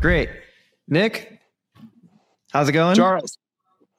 Great. Nick, how's it going? Charles,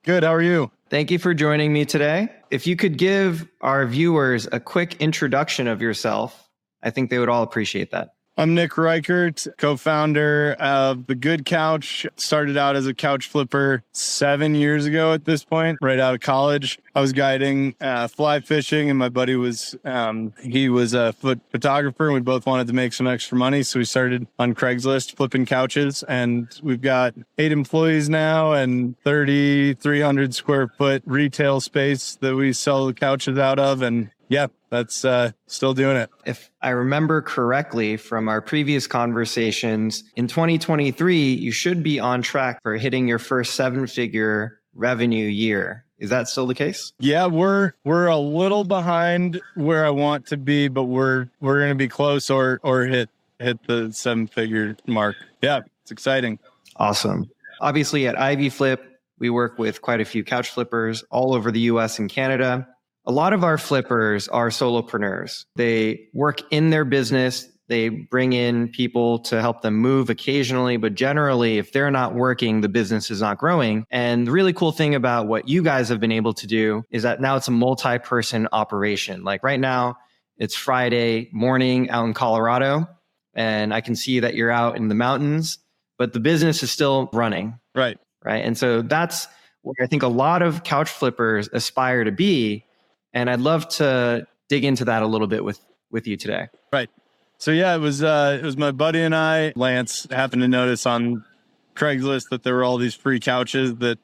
good. How are you? Thank you for joining me today. If you could give our viewers a quick introduction of yourself, I think they would all appreciate that. I'm Nick Reichart, co founder of The Good Couch. Started out as a couch flipper seven years ago at this point, right out of college. I was guiding uh, fly fishing, and my buddy was, um, he was a foot photographer, and we both wanted to make some extra money. So we started on Craigslist flipping couches, and we've got eight employees now and 3,300 square foot retail space that we sell the couches out of. And yeah, that's uh, still doing it. If I remember correctly from our previous conversations, in 2023, you should be on track for hitting your first seven figure revenue year. Is that still the case? Yeah, we're we're a little behind where I want to be, but we're we're going to be close or or hit hit the seven figure mark. Yeah, it's exciting. Awesome. Obviously at Ivy Flip, we work with quite a few couch flippers all over the US and Canada. A lot of our flippers are solopreneurs. They work in their business. They bring in people to help them move occasionally, but generally, if they're not working, the business is not growing. And the really cool thing about what you guys have been able to do is that now it's a multi person operation. Like right now, it's Friday morning out in Colorado, and I can see that you're out in the mountains, but the business is still running. Right. Right. And so that's where I think a lot of couch flippers aspire to be and I'd love to dig into that a little bit with with you today. Right. So yeah, it was uh, it was my buddy and I. Lance happened to notice on Craigslist that there were all these free couches that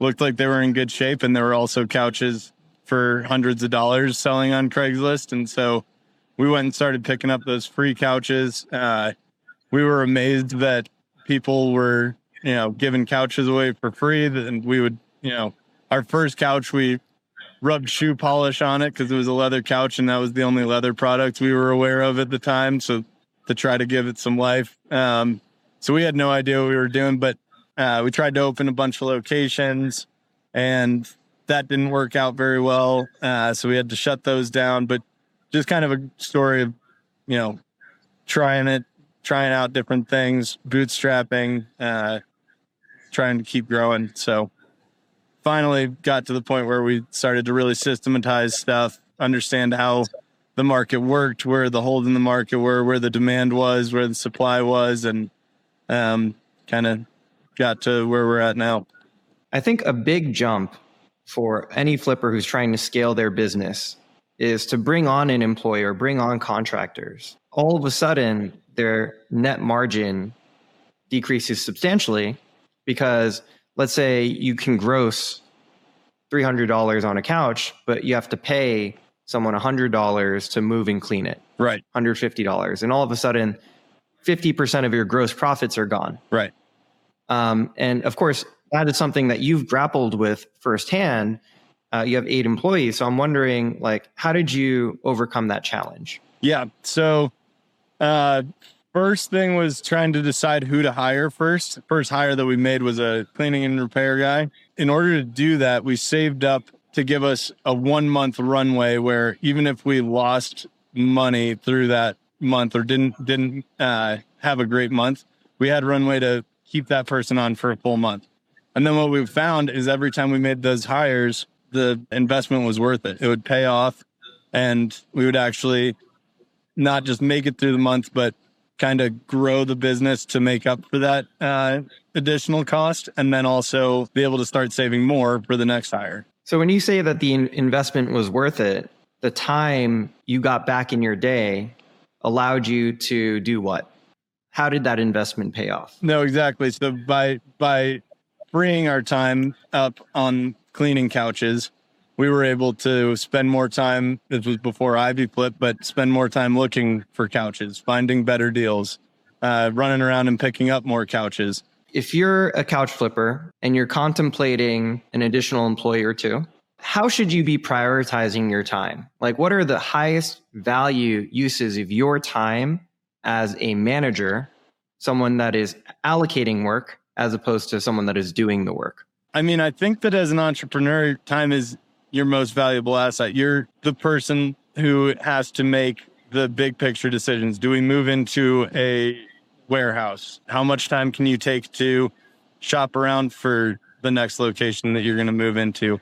looked like they were in good shape, and there were also couches for hundreds of dollars selling on Craigslist. And so we went and started picking up those free couches. Uh, we were amazed that people were, you know, giving couches away for free. And we would, you know, our first couch we rubbed shoe polish on it because it was a leather couch and that was the only leather product we were aware of at the time. So to try to give it some life. Um, so we had no idea what we were doing, but uh, we tried to open a bunch of locations and that didn't work out very well. Uh, so we had to shut those down. But just kind of a story of, you know, trying it, trying out different things, bootstrapping, uh, trying to keep growing. So finally got to the point where we started to really systematize stuff, understand how the market worked, where the hold in the market were, where the demand was, where the supply was, and um, kind of got to where we're at now. I think a big jump for any flipper who's trying to scale their business is to bring on an employer, bring on contractors. All of a sudden, their net margin decreases substantially because let's say you can gross $300 on a couch, but you have to pay someone $100 to move and clean it. Right. $150. And all of a sudden, 50% of your gross profits are gone. Right. Um, and of course, that is something that you've grappled with firsthand. Uh, you have eight employees. So I'm wondering, like, how did you overcome that challenge? Yeah. So, uh, First thing was trying to decide who to hire first. First hire that we made was a cleaning and repair guy. In order to do that, we saved up to give us a one month runway where even if we lost money through that month or didn't didn't uh, have a great month, we had runway to keep that person on for a full month. And then what we found is every time we made those hires, the investment was worth it. It would pay off, and we would actually not just make it through the month, but kind of grow the business to make up for that uh, additional cost and then also be able to start saving more for the next hire. So when you say that the in- investment was worth it, the time you got back in your day allowed you to do what? How did that investment pay off? No, exactly. So by by freeing our time up on cleaning couches, we were able to spend more time. This was before Ivy Flip, but spend more time looking for couches, finding better deals, uh, running around and picking up more couches. If you're a couch flipper and you're contemplating an additional employee or two, how should you be prioritizing your time? Like, what are the highest value uses of your time as a manager, someone that is allocating work as opposed to someone that is doing the work? I mean, I think that as an entrepreneur, time is your most valuable asset. You're the person who has to make the big picture decisions. Do we move into a warehouse? How much time can you take to shop around for the next location that you're going to move into?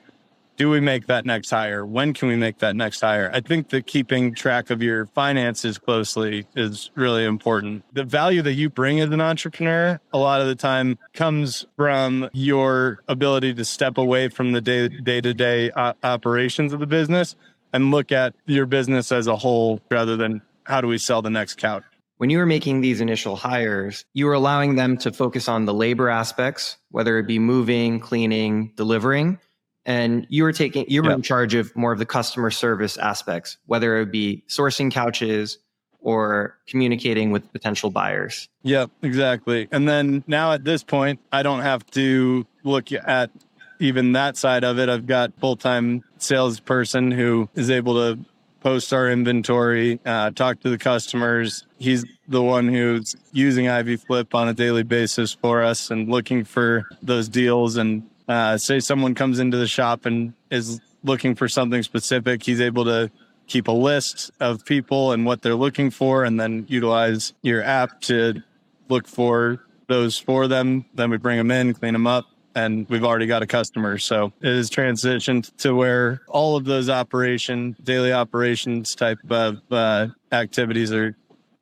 Do we make that next hire? When can we make that next hire? I think that keeping track of your finances closely is really important. The value that you bring as an entrepreneur, a lot of the time, comes from your ability to step away from the day to day uh, operations of the business and look at your business as a whole rather than how do we sell the next couch. When you were making these initial hires, you were allowing them to focus on the labor aspects, whether it be moving, cleaning, delivering. And you were taking, you were in charge of more of the customer service aspects, whether it be sourcing couches or communicating with potential buyers. Yep, exactly. And then now at this point, I don't have to look at even that side of it, I've got full time salesperson who is able to post our inventory, uh, talk to the customers. He's the one who's using Ivy Flip on a daily basis for us and looking for those deals. And uh, say someone comes into the shop and is looking for something specific, he's able to keep a list of people and what they're looking for, and then utilize your app to look for those for them. Then we bring them in, clean them up, and we've already got a customer. So it has transitioned to where all of those operation, daily operations type of uh, activities are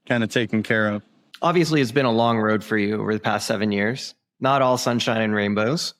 kind of taken care of. Obviously, it's been a long road for you over the past seven years. Not all sunshine and rainbows.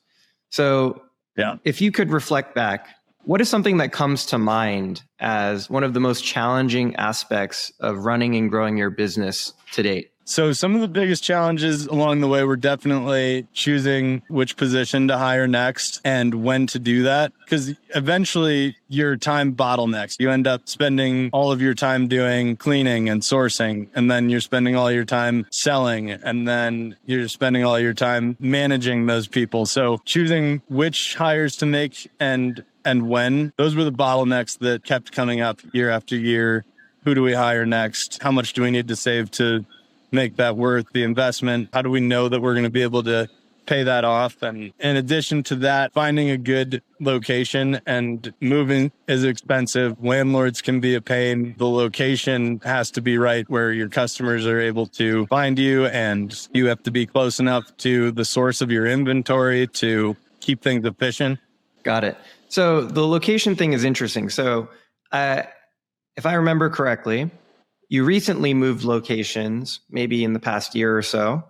So, yeah, if you could reflect back, what is something that comes to mind as one of the most challenging aspects of running and growing your business to date? So some of the biggest challenges along the way were definitely choosing which position to hire next and when to do that. Because eventually your time bottlenecks. You end up spending all of your time doing cleaning and sourcing, and then you're spending all your time selling, and then you're spending all your time managing those people. So choosing which hires to make and and when, those were the bottlenecks that kept coming up year after year. Who do we hire next? How much do we need to save to make that worth the investment? How do we know that we're going to be able to pay that off? And in addition to that, finding a good location and moving is expensive. Landlords can be a pain. The location has to be right where your customers are able to find you and you have to be close enough to the source of your inventory to keep things efficient. Got it. So the location thing is interesting. So, uh, if I remember correctly, you recently moved locations, maybe in the past year or so,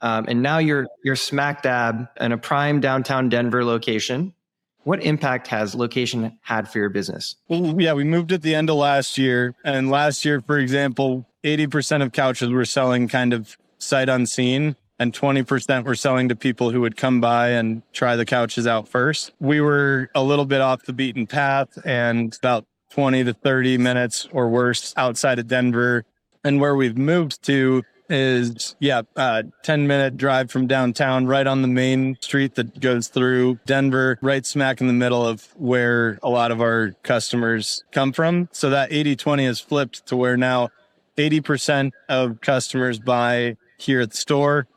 um, and now you're you're smack dab in a prime downtown Denver location. What impact has location had for your business? Well, yeah, we moved at the end of last year, and last year, for example, eighty percent of couches were selling kind of sight unseen. And 20% were selling to people who would come by and try the couches out first. We were a little bit off the beaten path and about 20 to 30 minutes or worse outside of Denver. And where we've moved to is, yeah, uh, 10 minute drive from downtown, right on the main street that goes through Denver, right smack in the middle of where a lot of our customers come from. So that 80 20 has flipped to where now 80% of customers buy here at the store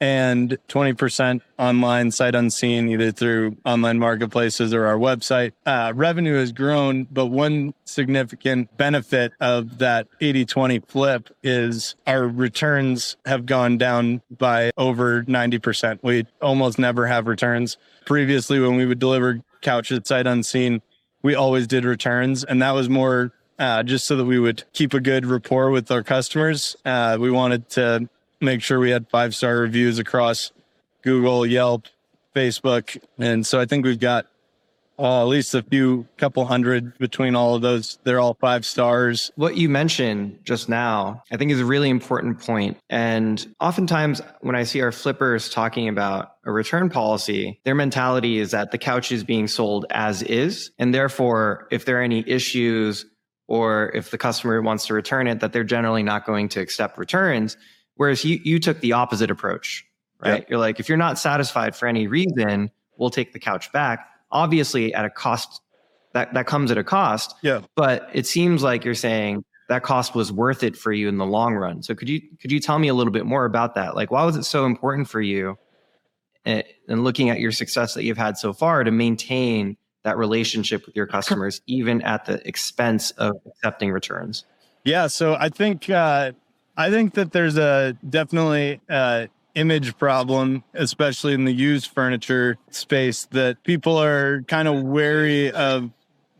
and 20% online sight unseen either through online marketplaces or our website. Uh, revenue has grown but one significant benefit of that 80-20 flip is our returns have gone down by over 90% we almost never have returns. Previously when we would deliver couches sight unseen we always did returns and that was more uh, just so that we would keep a good rapport with our customers. Uh, we wanted to make sure we had five star reviews across Google, Yelp, Facebook. And so I think we've got uh, at least a few couple hundred between all of those. They're all five stars. What you mentioned just now, I think is a really important point. And oftentimes when I see our flippers talking about a return policy, their mentality is that the couch is being sold as is. And therefore, if there are any issues or if the customer wants to return it, that they're generally not going to accept returns. Whereas you, you took the opposite approach, right? Yep. You're like, if you're not satisfied for any reason, we'll take the couch back. Obviously, at a cost that, that comes at a cost. Yeah. But it seems like you're saying that cost was worth it for you in the long run. So could you could you tell me a little bit more about that? Like, why was it so important for you? And looking at your success that you've had so far to maintain that relationship with your customers, even at the expense of accepting returns. Yeah, so I think uh, I think that there's a definitely uh, image problem, especially in the used furniture space, that people are kind of wary of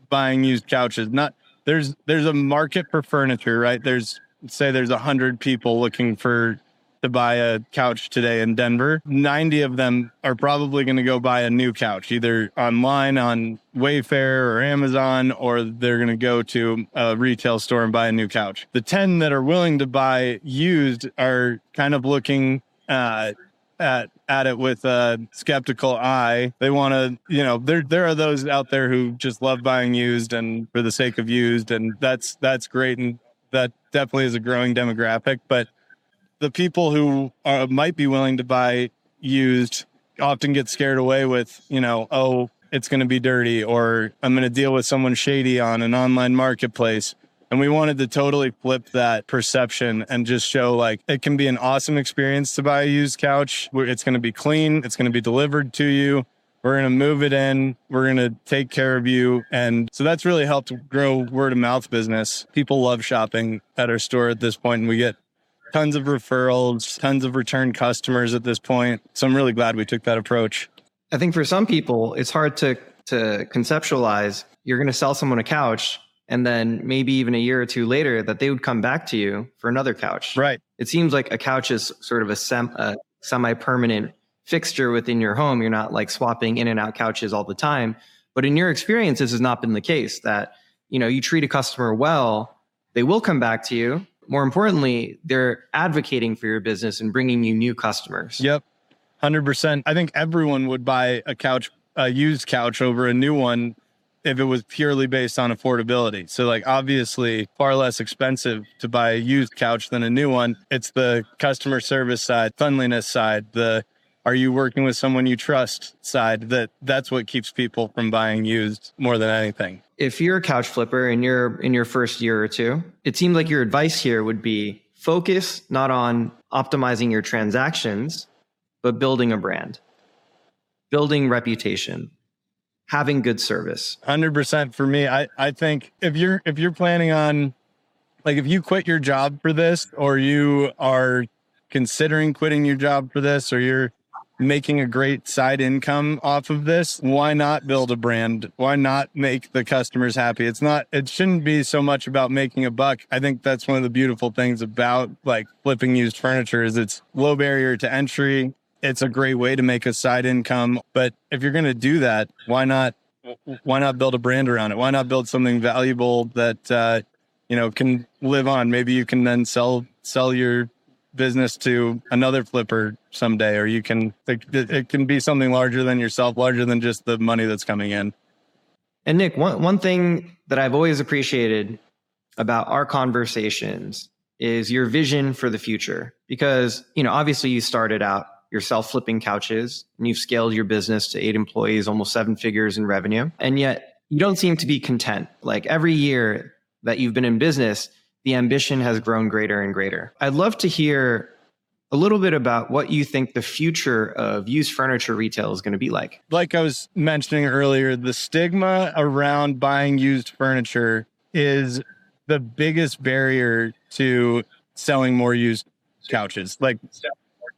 buying used couches. Not there's there's a market for furniture, right? There's say there's a hundred people looking for to buy a couch today in Denver, 90 of them are probably going to go buy a new couch, either online on Wayfair or Amazon, or they're going to go to a retail store and buy a new couch. The 10 that are willing to buy used are kind of looking uh, at at it with a skeptical eye. They want to, you know, there there are those out there who just love buying used and for the sake of used, and that's that's great, and that definitely is a growing demographic. But the people who are, might be willing to buy used often get scared away with, you know, oh, it's going to be dirty or I'm going to deal with someone shady on an online marketplace. And we wanted to totally flip that perception and just show like it can be an awesome experience to buy a used couch. It's going to be clean, it's going to be delivered to you. We're going to move it in. We're going to take care of you. And so that's really helped grow word of mouth business. People love shopping at our store at this point, and we get tons of referrals, tons of return customers at this point. So I'm really glad we took that approach. I think for some people, it's hard to to conceptualize. You're going to sell someone a couch, and then maybe even a year or two later, that they would come back to you for another couch. Right. It seems like a couch is sort of a, sem- a semi-permanent fixture within your home. You're not like swapping in and out couches all the time. But in your experience, this has not been the case. That you know you treat a customer well, they will come back to you more importantly, they're advocating for your business and bringing you new customers. Yep. 100%. I think everyone would buy a couch, a used couch over a new one if it was purely based on affordability. So, like, obviously, far less expensive to buy a used couch than a new one. It's the customer service side, friendliness side, the are you working with someone you trust side that that's what keeps people from buying used more than anything if you're a couch flipper and you're in your first year or two it seems like your advice here would be focus not on optimizing your transactions but building a brand building reputation having good service. 100% for me. I i think if you're if you're planning on like if you quit your job for this or you are considering quitting your job for this or you're making a great side income off of this, why not build a brand? Why not make the customers happy? It's not, it shouldn't be so much about making a buck. I think that's one of the beautiful things about like flipping used furniture is it's low barrier to entry. It's a great way to make a side income. But if you're going to do that, why not, why not build a brand around it? Why not build something valuable that, uh, you know, can live on? Maybe you can then sell, sell your business to another flipper someday, or you can, it, it can be something larger than yourself, larger than just the money that's coming in. And Nick, one, one thing that I've always appreciated about our conversations is your vision for the future. Because, you know, obviously you started out yourself flipping couches and you've scaled your business to eight employees, almost seven figures in revenue. And yet you don't seem to be content. Like every year that you've been in business, the ambition has grown greater and greater. I'd love to hear a little bit about what you think the future of used furniture retail is going to be like. Like I was mentioning earlier, the stigma around buying used furniture is the biggest barrier to selling more used couches. Like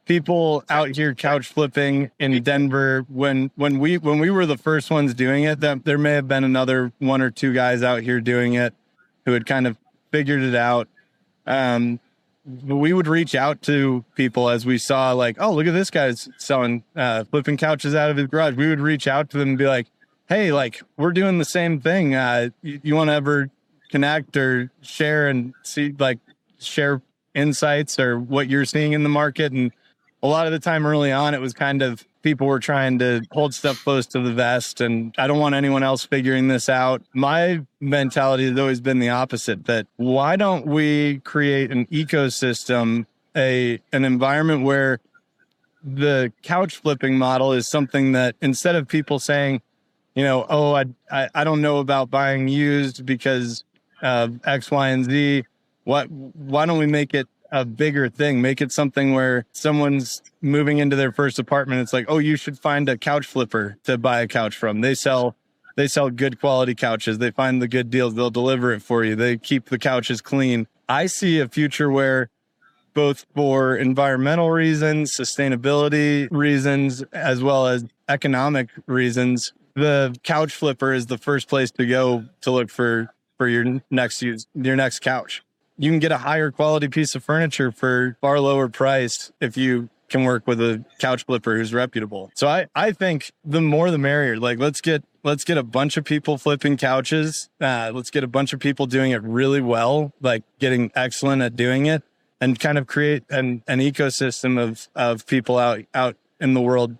people out here couch flipping in Denver when when we when we were the first ones doing it, that there may have been another one or two guys out here doing it who had kind of figured it out. Um, we would reach out to people as we saw like, oh, look at this guy's selling uh, flipping couches out of his garage. We would reach out to them and be like, hey, like we're doing the same thing. Uh, you, you want to ever connect or share and see like share insights or what you're seeing in the market? And a lot of the time early on, it was kind of people were trying to hold stuff close to the vest and I don't want anyone else figuring this out. My mentality has always been the opposite that why don't we create an ecosystem, a an environment where the couch flipping model is something that instead of people saying, you know, oh, I I, I don't know about buying used because of X, Y, and Z. What why don't we make it a bigger thing. Make it something where someone's moving into their first apartment. It's like, oh, you should find a couch flipper to buy a couch from. They sell they sell good quality couches. They find the good deals. They'll deliver it for you. They keep the couches clean. I see a future where both for environmental reasons, sustainability reasons, as well as economic reasons. The couch flipper is the first place to go to look for for your next use, your next couch. You can get a higher quality piece of furniture for far lower price if you can work with a couch flipper who's reputable. So I, I think the more the merrier. Like let's get let's get a bunch of people flipping couches. Uh, let's get a bunch of people doing it really well, like getting excellent at doing it, and kind of create an, an ecosystem of of people out out in the world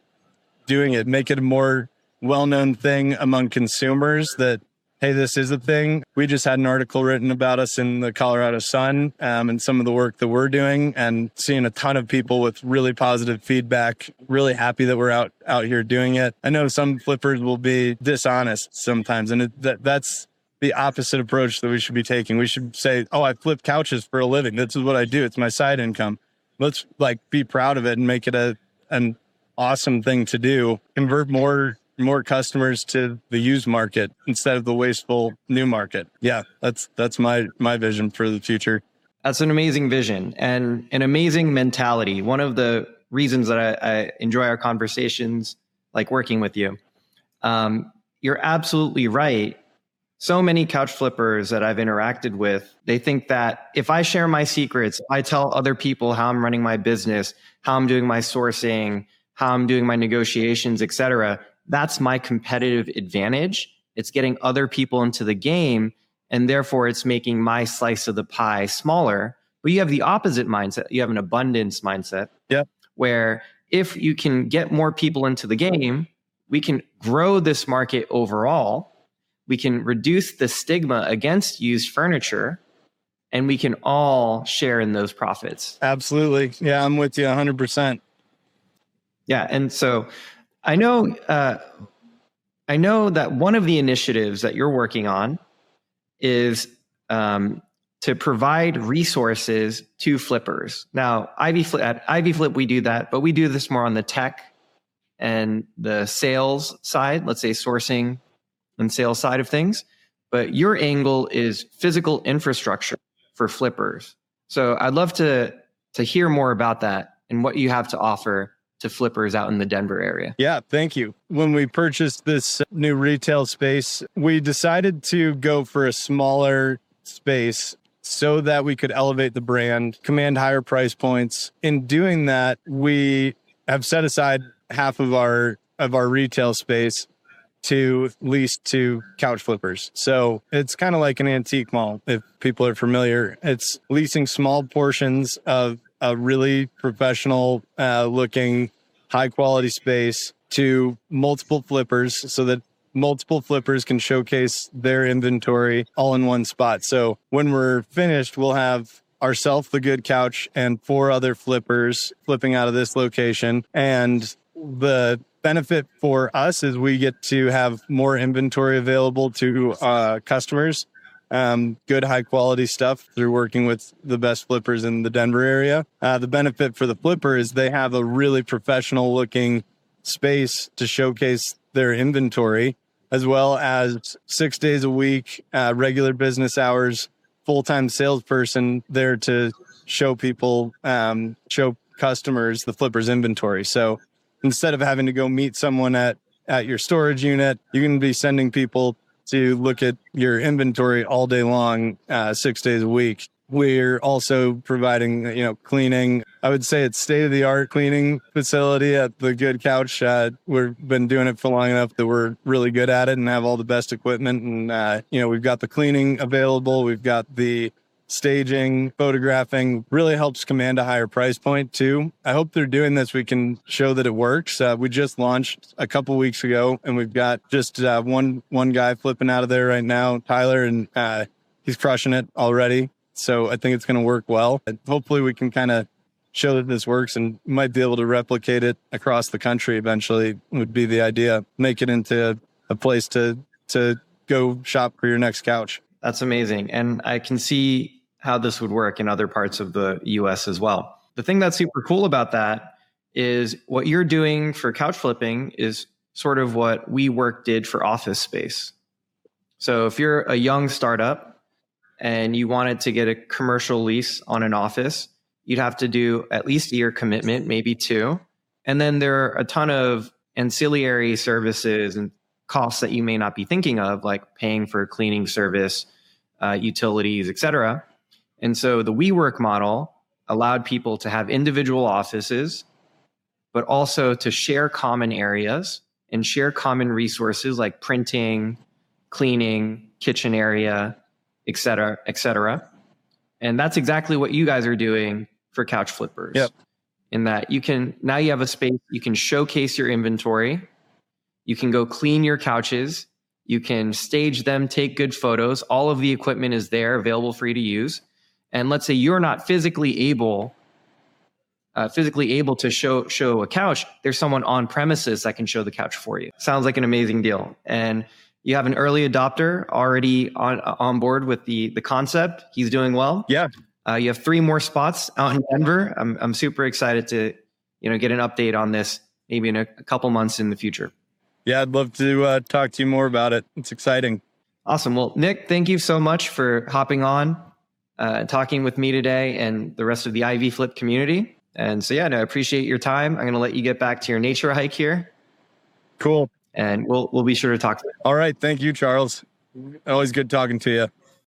doing it. Make it a more well known thing among consumers that hey, this is a thing. We just had an article written about us in the Colorado Sun um, and some of the work that we're doing and seeing a ton of people with really positive feedback, really happy that we're out, out here doing it. I know some flippers will be dishonest sometimes and it, that, that's the opposite approach that we should be taking. We should say, oh, I flip couches for a living. This is what I do. It's my side income. Let's like be proud of it and make it a, an awesome thing to do. Convert more more customers to the used market instead of the wasteful new market. Yeah, that's that's my my vision for the future. That's an amazing vision and an amazing mentality. One of the reasons that I, I enjoy our conversations, like working with you, um, you're absolutely right. So many couch flippers that I've interacted with, they think that if I share my secrets, I tell other people how I'm running my business, how I'm doing my sourcing, how I'm doing my negotiations, et cetera, that's my competitive advantage. It's getting other people into the game. And therefore, it's making my slice of the pie smaller. But you have the opposite mindset. You have an abundance mindset. Yeah. Where if you can get more people into the game, we can grow this market overall. We can reduce the stigma against used furniture and we can all share in those profits. Absolutely. Yeah, I'm with you 100%. Yeah. And so I know. Uh, I know that one of the initiatives that you're working on is um, to provide resources to flippers. Now, Ivy Flip, at Ivy Flip, we do that, but we do this more on the tech and the sales side. Let's say sourcing and sales side of things. But your angle is physical infrastructure for flippers. So I'd love to to hear more about that and what you have to offer to flippers out in the Denver area. Yeah, thank you. When we purchased this new retail space, we decided to go for a smaller space so that we could elevate the brand, command higher price points. In doing that, we have set aside half of our of our retail space to lease to couch flippers. So it's kind of like an antique mall if people are familiar. It's leasing small portions of a really professional uh, looking, high quality space to multiple flippers so that multiple flippers can showcase their inventory all in one spot. So when we're finished, we'll have ourselves the good couch and four other flippers flipping out of this location and the benefit for us is we get to have more inventory available to uh, customers um, good high quality stuff through working with the best flippers in the Denver area. Uh, the benefit for the flipper is they have a really professional looking space to showcase their inventory, as well as six days a week, uh, regular business hours, full time salesperson there to show people, um, show customers the flipper's inventory. So instead of having to go meet someone at at your storage unit, you can be sending people to look at your inventory all day long, uh, six days a week. We're also providing, you know, cleaning. I would say it's state of the art cleaning facility at the Good Couch. Uh, we've been doing it for long enough that we're really good at it and have all the best equipment. And, uh, you know, we've got the cleaning available. We've got the staging, photographing really helps command a higher price point too. I hope they're doing this. We can show that it works. Uh, we just launched a couple weeks ago, and we've got just uh, one one guy flipping out of there right now, Tyler, and uh, he's crushing it already. So I think it's going to work well. And hopefully, we can kind of show that this works and might be able to replicate it across the country eventually. Would be the idea. Make it into a place to to go shop for your next couch. That's amazing. And I can see how this would work in other parts of the US as well. The thing that's super cool about that is what you're doing for couch flipping is sort of what WeWork did for office space. So if you're a young startup and you wanted to get a commercial lease on an office, you'd have to do at least a year commitment, maybe two. And then there are a ton of ancillary services and costs that you may not be thinking of, like paying for cleaning service, uh, utilities, et cetera. And so the WeWork model allowed people to have individual offices, but also to share common areas and share common resources like printing, cleaning, kitchen area, et cetera, et cetera. And that's exactly what you guys are doing for couch flippers. Yep. In that you can now you have a space, you can showcase your inventory, you can go clean your couches, you can stage them, take good photos. All of the equipment is there available for you to use. And let's say you're not physically able uh, physically able to show show a couch, there's someone on premises that can show the couch for you. Sounds like an amazing deal. And you have an early adopter already on on board with the the concept. He's doing well. Yeah. Uh, you have three more spots out in Denver. I'm I'm super excited to you know get an update on this maybe in a, a couple months in the future. Yeah, I'd love to uh, talk to you more about it. It's exciting. Awesome. Well, Nick, thank you so much for hopping on, uh, talking with me today, and the rest of the Ivy Flip community. And so, yeah, no, I appreciate your time. I'm going to let you get back to your nature hike here. Cool. And we'll we'll be sure to talk. All right. Thank you, Charles. Always good talking to you.